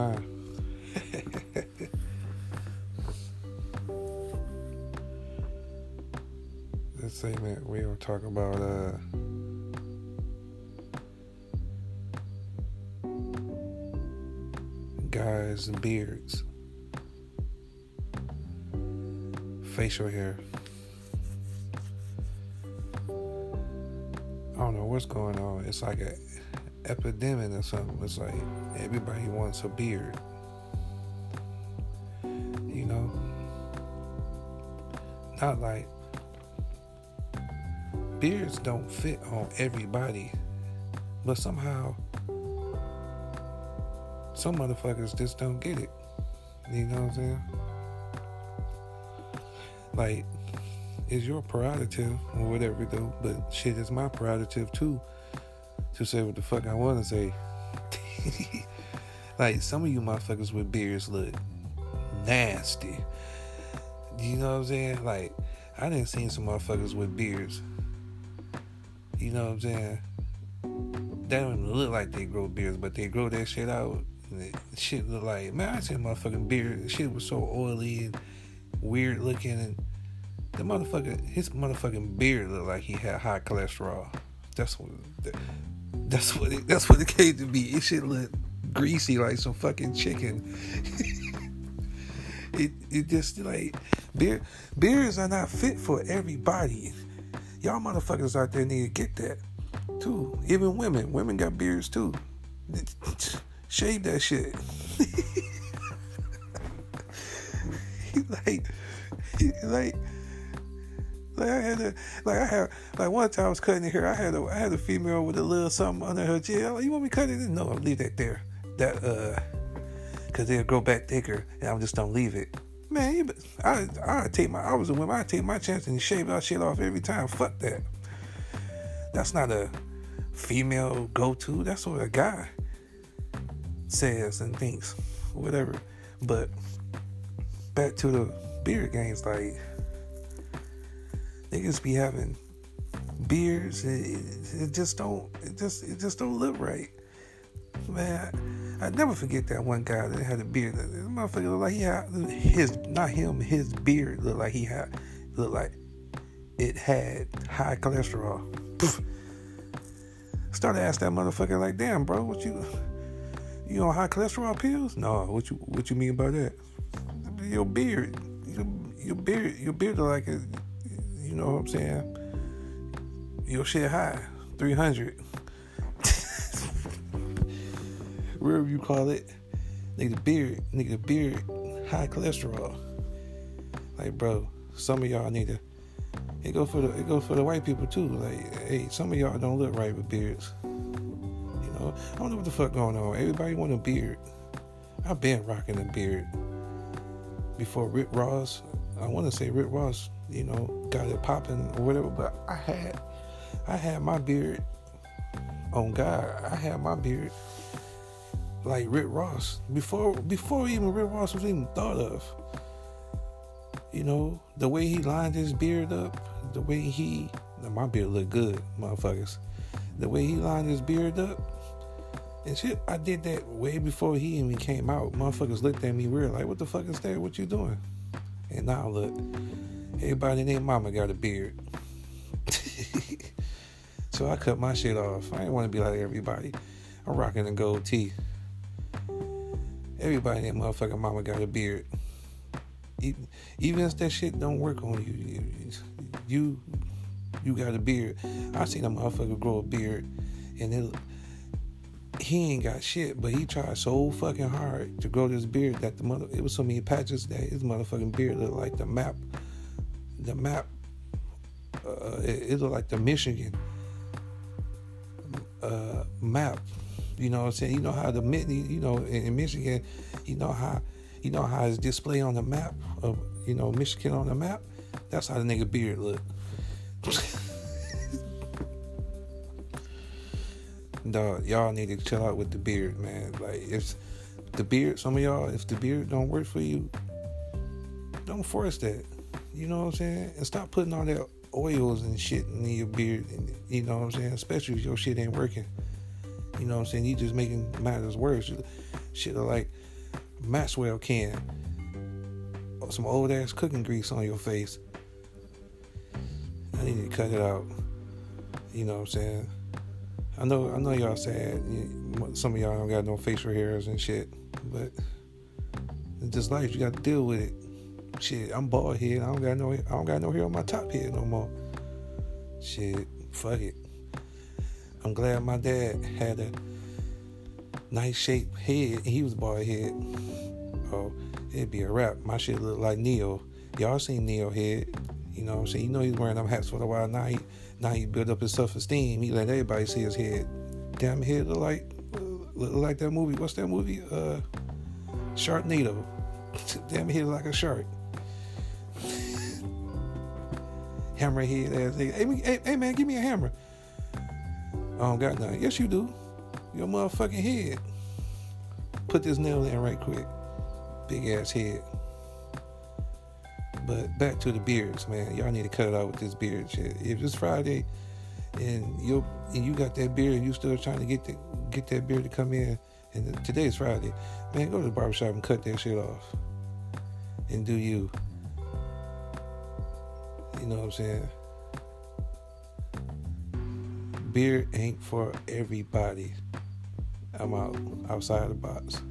nine. this segment we will talk about uh guys and beards. Facial hair. I don't know what's going on. It's like a epidemic or something. It's like everybody wants a beard. You know? Not like beards don't fit on everybody, but somehow some motherfuckers just don't get it. You know what I'm saying? Like, it's your prerogative or whatever, though, but shit, it's my prerogative too to say what the fuck I want to say. like, some of you motherfuckers with beards look nasty. You know what I'm saying? Like, I didn't see some motherfuckers with beards. You know what I'm saying? They don't even look like they grow beards, but they grow that shit out. Shit look like man, I seen motherfucking beard. Shit was so oily and weird looking, and the motherfucker, his motherfucking beard looked like he had high cholesterol. That's what. That's what. It, that's what it came to be. It should look greasy like some fucking chicken. it it just like beard beards are not fit for everybody. Y'all motherfuckers out there need to get that too. Even women, women got beards too. Shave that shit. like, like, like I had a, like I had, like one time I was cutting hair. I had a, I had a female with a little something under her chin. Like, you want me cutting it? No, I'll leave that there. That uh, cause they'll grow back thicker, and I'm just don't leave it. Man, I I take my I was a woman. I take my chance and shave that shit off every time. Fuck that. That's not a female go to. That's what a guy says and thinks, whatever. But back to the beard games, like niggas be having beards. It, it, it, just don't. It just it just don't look right, man. I, never forget that one guy that had a beard. This motherfucker looked like he had his not him. His beard looked like he had looked like it had high cholesterol. Started asking that motherfucker like, "Damn, bro, what you?" You on high cholesterol pills? No. What you what you mean by that? Your beard, your, your beard, your beard like a, you know what I'm saying? Your shit high, three hundred. Wherever you call it, nigga beard, nigga beard, high cholesterol. Like bro, some of y'all need to. It go for the it goes for the white people too. Like, hey, some of y'all don't look right with beards. You know, I don't know what the fuck going on. Everybody want a beard. I've been rocking a beard before Rick Ross. I want to say Rick Ross, you know, got it popping or whatever. But I had, I had my beard on God. I had my beard like Rick Ross before, before even Rick Ross was even thought of. You know, the way he lined his beard up, the way he, my beard looked good, motherfuckers. The way he lined his beard up, and shit, I did that way before he even came out. Motherfuckers looked at me weird, like, what the fuck is that? What you doing? And now look, everybody named mama got a beard. so I cut my shit off. I didn't want to be like everybody. I'm rocking a gold tee. Everybody named motherfucking mama got a beard. Even if that shit don't work on you, you you got a beard. I seen a motherfucker grow a beard, and it he ain't got shit, but he tried so fucking hard to grow this beard that the mother it was so many patches that his motherfucking beard looked like the map. The map. Uh, it, it looked like the Michigan uh, map. You know what I'm saying? You know how the you know in, Michigan, you know how you know how it's displayed on the map of you know Michigan on the map. That's how the nigga beard look. dog, y'all need to chill out with the beard, man. Like if the beard, some of y'all, if the beard don't work for you, don't force that. You know what I'm saying? And stop putting all that oils and shit in your beard. And, you know what I'm saying? Especially if your shit ain't working. You know what I'm saying? You just making matters worse. Shit like Maxwell can, some old ass cooking grease on your face. I need to cut it out. You know what I'm saying? I know, I know y'all sad. Some of y'all don't got no facial hairs and shit, but it's just life. You got to deal with it. Shit, I'm bald head. I don't got no, I don't got no hair on my top head no more. Shit, fuck it. I'm glad my dad had a nice shaped head. He was bald head. Oh, it'd be a wrap. My shit look like Ne-Yo. Y'all seen Ne-Yo head? You know what I'm saying? You know he's wearing them hats for a while. Now he now he built up his self esteem. He let everybody see his head. Damn head look like look like that movie. What's that movie? Uh Sharknado. Damn head like a shark. Hammerhead ass. Hey, hey, man, give me a hammer. I don't got nothing. Yes you do. Your motherfucking head. Put this nail in right quick. Big ass head. But back to the beards, man. Y'all need to cut it out with this beard shit. If it's Friday and you and you got that beard and you still trying to get the, get that beard to come in, and today's Friday, man, go to the barbershop and cut that shit off. And do you. You know what I'm saying? Beard ain't for everybody. I'm out outside the box.